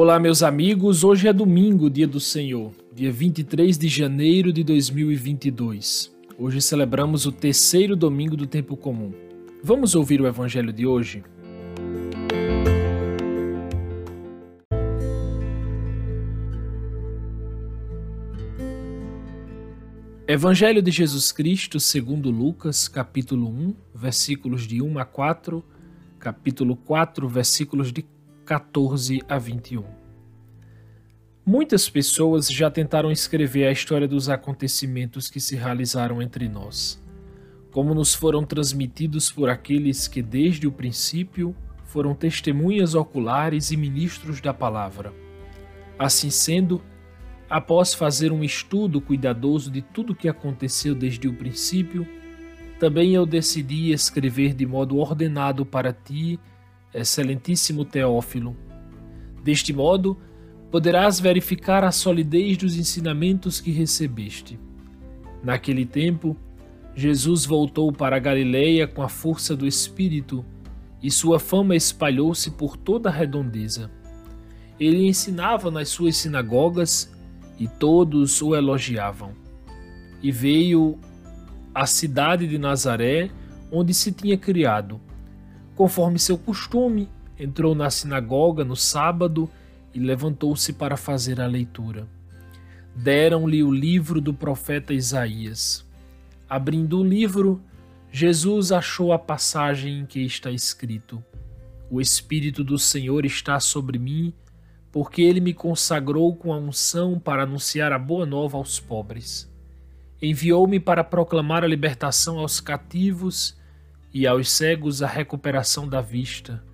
Olá, meus amigos. Hoje é domingo, dia do Senhor, dia 23 de janeiro de 2022. Hoje celebramos o terceiro domingo do tempo comum. Vamos ouvir o evangelho de hoje? Evangelho de Jesus Cristo, segundo Lucas, capítulo 1, versículos de 1 a 4, capítulo 4, versículos de 14 a 21. Muitas pessoas já tentaram escrever a história dos acontecimentos que se realizaram entre nós, como nos foram transmitidos por aqueles que, desde o princípio, foram testemunhas oculares e ministros da palavra. Assim sendo, após fazer um estudo cuidadoso de tudo o que aconteceu desde o princípio, também eu decidi escrever de modo ordenado para ti excelentíssimo Teófilo. Deste modo, poderás verificar a solidez dos ensinamentos que recebeste. Naquele tempo, Jesus voltou para Galileia com a força do Espírito e sua fama espalhou-se por toda a redondeza. Ele ensinava nas suas sinagogas e todos o elogiavam. E veio à cidade de Nazaré, onde se tinha criado Conforme seu costume, entrou na sinagoga no sábado e levantou-se para fazer a leitura. Deram-lhe o livro do profeta Isaías. Abrindo o livro, Jesus achou a passagem em que está escrito: O Espírito do Senhor está sobre mim, porque ele me consagrou com a unção para anunciar a boa nova aos pobres. Enviou-me para proclamar a libertação aos cativos e aos cegos a recuperação da vista,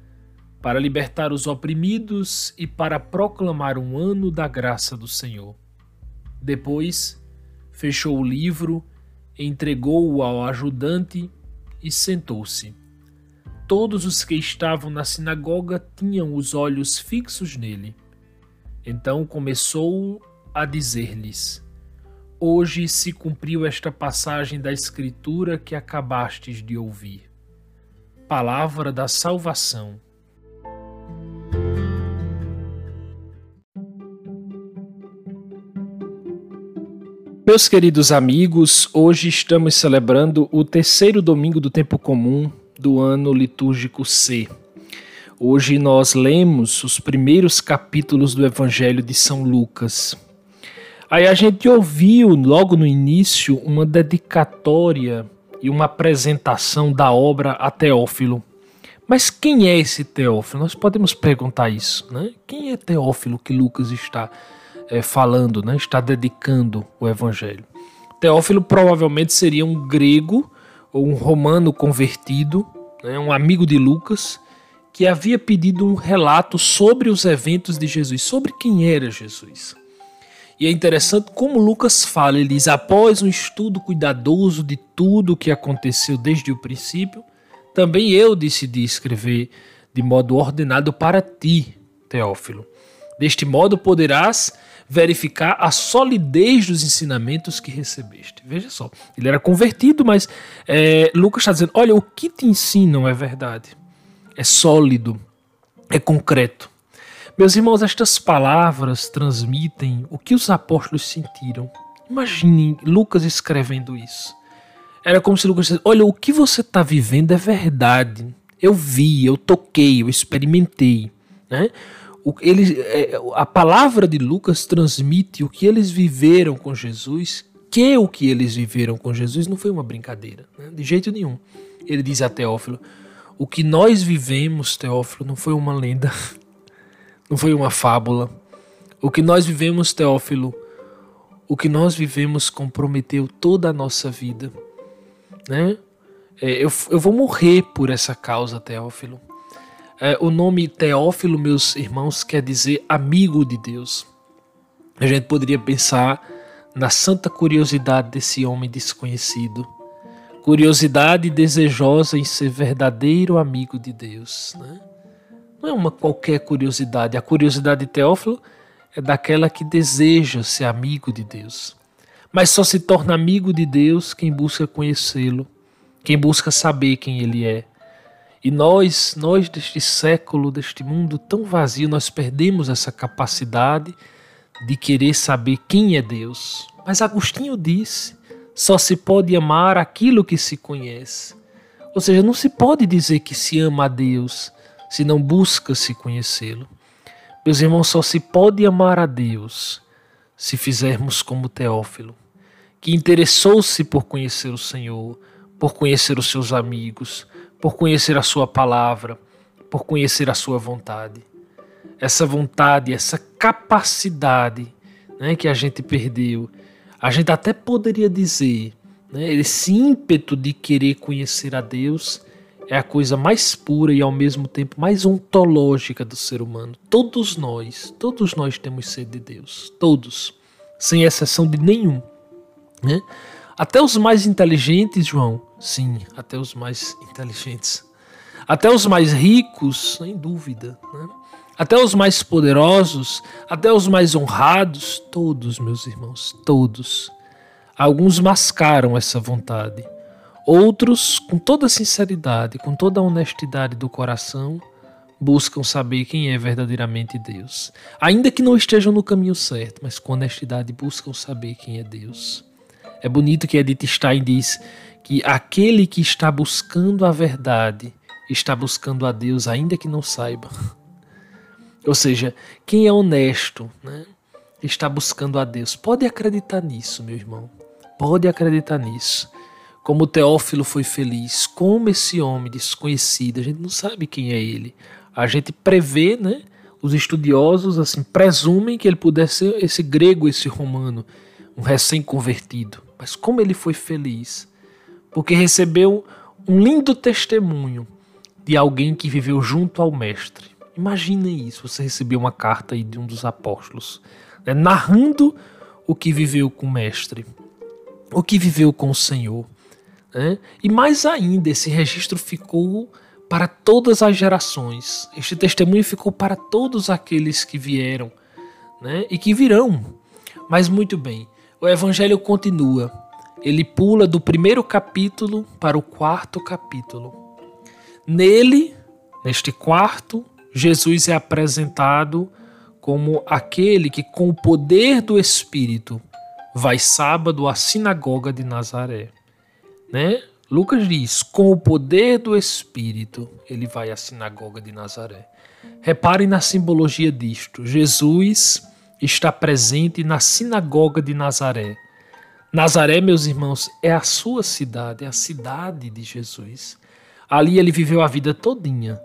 para libertar os oprimidos e para proclamar um ano da graça do Senhor. Depois, fechou o livro, entregou-o ao ajudante e sentou-se. Todos os que estavam na sinagoga tinham os olhos fixos nele. Então começou a dizer-lhes: Hoje se cumpriu esta passagem da Escritura que acabastes de ouvir. Palavra da Salvação. Meus queridos amigos, hoje estamos celebrando o terceiro domingo do tempo comum do ano litúrgico C. Hoje nós lemos os primeiros capítulos do Evangelho de São Lucas. Aí a gente ouviu logo no início uma dedicatória e uma apresentação da obra a Teófilo. Mas quem é esse Teófilo? Nós podemos perguntar isso, né? Quem é Teófilo que Lucas está é, falando, né? Está dedicando o Evangelho. Teófilo provavelmente seria um grego ou um romano convertido, né? um amigo de Lucas, que havia pedido um relato sobre os eventos de Jesus, sobre quem era Jesus. E é interessante como Lucas fala, ele diz: após um estudo cuidadoso de tudo o que aconteceu desde o princípio, também eu decidi escrever de modo ordenado para ti, Teófilo. Deste modo poderás verificar a solidez dos ensinamentos que recebeste. Veja só, ele era convertido, mas é, Lucas está dizendo: olha, o que te ensinam é verdade, é sólido, é concreto. Meus irmãos, estas palavras transmitem o que os apóstolos sentiram. Imaginem Lucas escrevendo isso. Era como se Lucas dissesse: Olha, o que você está vivendo é verdade. Eu vi, eu toquei, eu experimentei. Né? É, a palavra de Lucas transmite o que eles viveram com Jesus, que o que eles viveram com Jesus não foi uma brincadeira, né? de jeito nenhum. Ele diz a Teófilo: O que nós vivemos, Teófilo, não foi uma lenda, não foi uma fábula. O que nós vivemos, Teófilo, o que nós vivemos comprometeu toda a nossa vida. Né? É, eu, eu vou morrer por essa causa, Teófilo. É, o nome Teófilo, meus irmãos, quer dizer amigo de Deus. A gente poderia pensar na santa curiosidade desse homem desconhecido. Curiosidade desejosa em ser verdadeiro amigo de Deus. Né? não é uma qualquer curiosidade. A curiosidade de Teófilo é daquela que deseja ser amigo de Deus. Mas só se torna amigo de Deus quem busca conhecê-lo, quem busca saber quem ele é. E nós, nós deste século, deste mundo tão vazio, nós perdemos essa capacidade de querer saber quem é Deus. Mas Agostinho disse: só se pode amar aquilo que se conhece. Ou seja, não se pode dizer que se ama a Deus se não busca se conhecê-lo. Meus irmãos, só se pode amar a Deus se fizermos como Teófilo, que interessou-se por conhecer o Senhor, por conhecer os seus amigos, por conhecer a sua palavra, por conhecer a sua vontade. Essa vontade, essa capacidade né, que a gente perdeu, a gente até poderia dizer, né, esse ímpeto de querer conhecer a Deus é a coisa mais pura e ao mesmo tempo mais ontológica do ser humano. Todos nós, todos nós temos sede de Deus, todos, sem exceção de nenhum. Né? Até os mais inteligentes, João, sim, até os mais inteligentes. Até os mais ricos, sem dúvida. Né? Até os mais poderosos, até os mais honrados, todos, meus irmãos, todos. Alguns mascaram essa vontade. Outros, com toda sinceridade, com toda honestidade do coração, buscam saber quem é verdadeiramente Deus. Ainda que não estejam no caminho certo, mas com honestidade buscam saber quem é Deus. É bonito que Edith Stein diz que aquele que está buscando a verdade está buscando a Deus, ainda que não saiba. Ou seja, quem é honesto né, está buscando a Deus. Pode acreditar nisso, meu irmão. Pode acreditar nisso. Como Teófilo foi feliz, como esse homem desconhecido, a gente não sabe quem é ele. A gente prevê, né? Os estudiosos assim presumem que ele pudesse ser esse grego, esse romano, um recém-convertido. Mas como ele foi feliz? Porque recebeu um lindo testemunho de alguém que viveu junto ao Mestre. Imaginem isso, você recebeu uma carta de um dos apóstolos, né, narrando o que viveu com o Mestre, o que viveu com o Senhor. Né? E mais ainda, esse registro ficou para todas as gerações. Este testemunho ficou para todos aqueles que vieram né? e que virão. Mas muito bem, o evangelho continua. Ele pula do primeiro capítulo para o quarto capítulo. Nele, neste quarto, Jesus é apresentado como aquele que, com o poder do Espírito, vai sábado à sinagoga de Nazaré. Né? Lucas diz: com o poder do Espírito, ele vai à sinagoga de Nazaré. Reparem na simbologia disto: Jesus está presente na sinagoga de Nazaré. Nazaré, meus irmãos, é a sua cidade, é a cidade de Jesus. Ali ele viveu a vida todinha.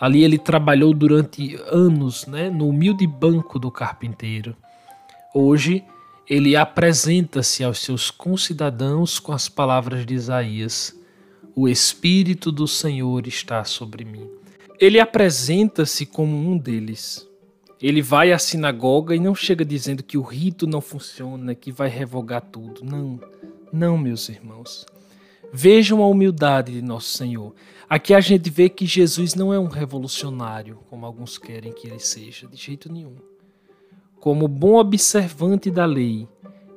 Ali ele trabalhou durante anos, né, no humilde banco do carpinteiro. Hoje ele apresenta-se aos seus concidadãos com as palavras de Isaías: O Espírito do Senhor está sobre mim. Ele apresenta-se como um deles. Ele vai à sinagoga e não chega dizendo que o rito não funciona, que vai revogar tudo. Não, não, meus irmãos. Vejam a humildade de nosso Senhor. Aqui a gente vê que Jesus não é um revolucionário, como alguns querem que ele seja, de jeito nenhum. Como bom observante da lei,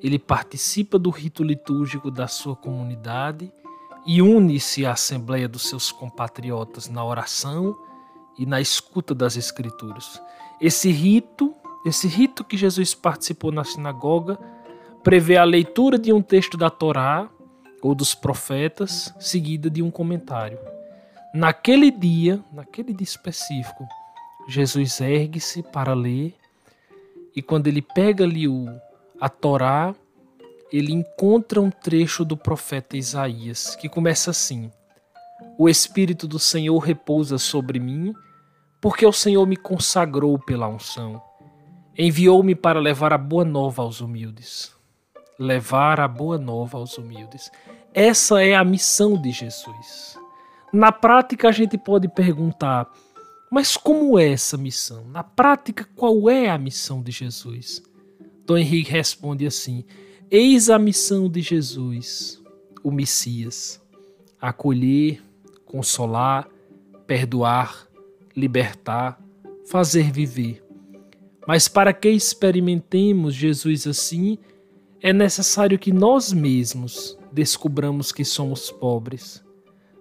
ele participa do rito litúrgico da sua comunidade e une-se à assembleia dos seus compatriotas na oração e na escuta das Escrituras. Esse rito, esse rito que Jesus participou na sinagoga, prevê a leitura de um texto da Torá ou dos profetas, seguida de um comentário. Naquele dia, naquele dia específico, Jesus ergue-se para ler e quando ele pega ali o, a Torá, ele encontra um trecho do profeta Isaías que começa assim: O Espírito do Senhor repousa sobre mim porque o Senhor me consagrou pela unção. Enviou-me para levar a boa nova aos humildes. Levar a boa nova aos humildes. Essa é a missão de Jesus. Na prática, a gente pode perguntar: mas como é essa missão? Na prática, qual é a missão de Jesus? Dom Henrique responde assim: Eis a missão de Jesus, o Messias: acolher, consolar, perdoar, libertar, fazer viver. Mas para que experimentemos Jesus assim, é necessário que nós mesmos descubramos que somos pobres.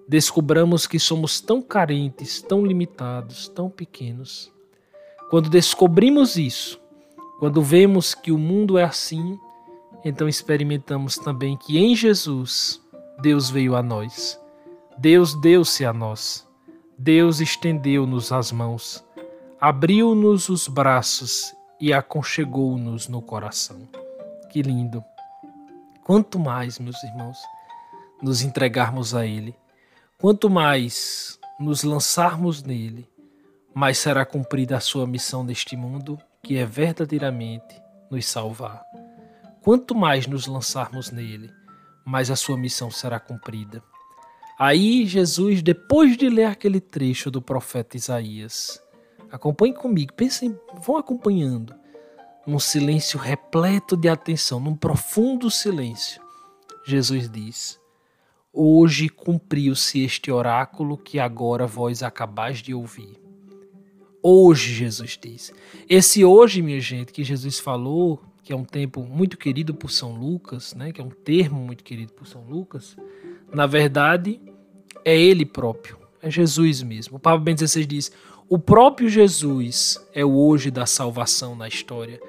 descobramos que somos tão carentes, tão limitados, tão pequenos. Quando descobrimos isso, quando vemos que o mundo é assim, então experimentamos também que em Jesus Deus veio a nós. Deus deu-se a nós. Deus estendeu-nos as mãos, abriu-nos os braços e aconchegou-nos no coração. Que lindo! Quanto mais, meus irmãos, nos entregarmos a Ele, quanto mais nos lançarmos nele, mais será cumprida a sua missão neste mundo, que é verdadeiramente nos salvar. Quanto mais nos lançarmos nele, mais a sua missão será cumprida. Aí Jesus, depois de ler aquele trecho do profeta Isaías, acompanhe comigo, pensem, vão acompanhando, num silêncio repleto de atenção, num profundo silêncio. Jesus diz: Hoje cumpriu-se este oráculo que agora vós acabais de ouvir. Hoje, Jesus diz. Esse hoje, minha gente, que Jesus falou, que é um tempo muito querido por São Lucas, né, que é um termo muito querido por São Lucas, na verdade, é ele próprio, é Jesus mesmo. O Papa Bento XVI diz: o próprio Jesus é o hoje da salvação na história,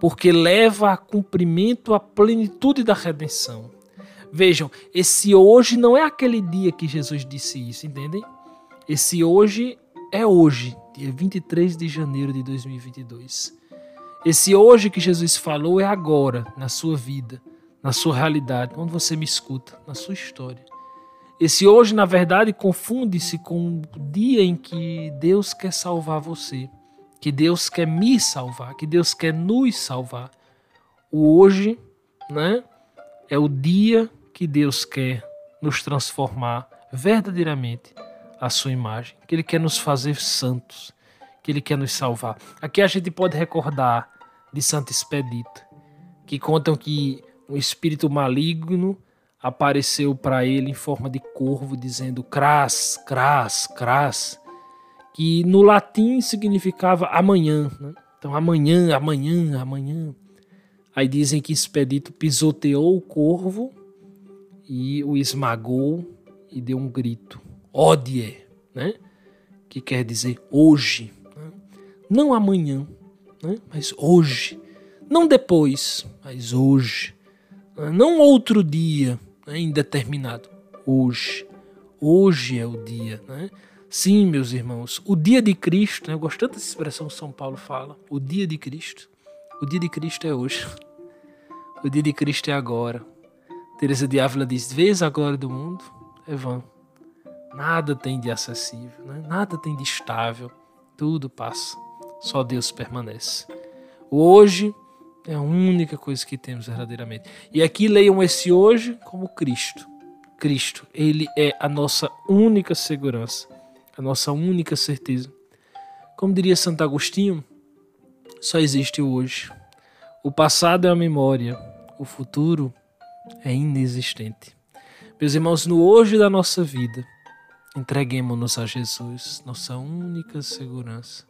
porque leva a cumprimento a plenitude da redenção Vejam, esse hoje não é aquele dia que Jesus disse isso, entendem? Esse hoje é hoje, dia 23 de janeiro de 2022. Esse hoje que Jesus falou é agora, na sua vida, na sua realidade, onde você me escuta, na sua história. Esse hoje, na verdade, confunde-se com o dia em que Deus quer salvar você, que Deus quer me salvar, que Deus quer nos salvar. O hoje, né, é o dia que Deus quer nos transformar verdadeiramente à sua imagem, que Ele quer nos fazer santos, que Ele quer nos salvar. Aqui a gente pode recordar de Santo Expedito, que contam que um espírito maligno apareceu para ele em forma de corvo, dizendo cras, cras, cras, que no latim significava amanhã. Né? Então, amanhã, amanhã, amanhã. Aí dizem que Expedito pisoteou o corvo e o esmagou e deu um grito. Odie, né? Que quer dizer hoje. Né? Não amanhã, né? mas hoje. Não depois, mas hoje. Não outro dia né? indeterminado. Hoje. Hoje é o dia. Né? Sim, meus irmãos, o dia de Cristo, né? eu gosto tanto dessa expressão que São Paulo fala, o dia de Cristo. O dia de Cristo é hoje. O dia de Cristo é agora. Teresa de Ávila diz: Vês a glória do mundo? É vão. Nada tem de acessível, né? nada tem de estável. Tudo passa. Só Deus permanece. Hoje é a única coisa que temos verdadeiramente. E aqui leiam esse hoje como Cristo. Cristo, ele é a nossa única segurança, a nossa única certeza. Como diria Santo Agostinho, só existe o hoje. O passado é a memória, o futuro é inexistente. Meus irmãos, no hoje da nossa vida, entreguemos-nos a Jesus, nossa única segurança.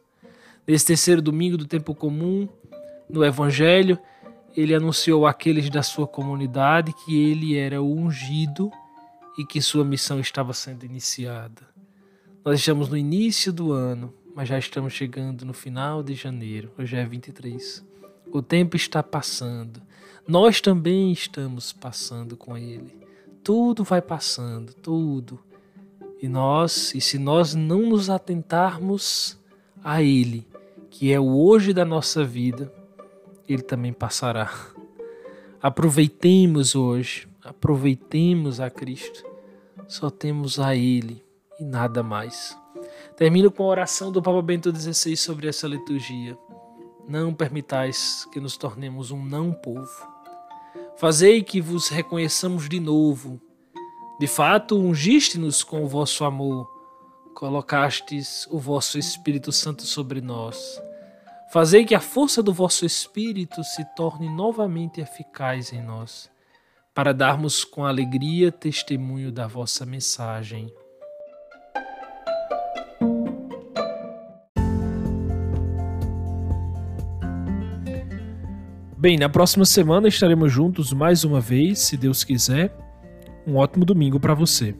Nesse terceiro domingo do tempo comum, no Evangelho, ele anunciou àqueles da sua comunidade que ele era o ungido e que sua missão estava sendo iniciada. Nós estamos no início do ano, mas já estamos chegando no final de janeiro, hoje é 23. O tempo está passando nós também estamos passando com Ele. Tudo vai passando, tudo. E nós, e se nós não nos atentarmos a Ele, que é o hoje da nossa vida, Ele também passará. Aproveitemos hoje, aproveitemos a Cristo. Só temos a Ele e nada mais. Termino com a oração do Papa Bento XVI sobre essa liturgia. Não permitais que nos tornemos um não povo. Fazei que vos reconheçamos de novo. De fato, ungiste-nos com o vosso amor, colocastes o vosso Espírito Santo sobre nós. Fazei que a força do vosso Espírito se torne novamente eficaz em nós, para darmos com alegria testemunho da vossa mensagem. Bem, na próxima semana estaremos juntos mais uma vez, se Deus quiser. Um ótimo domingo para você.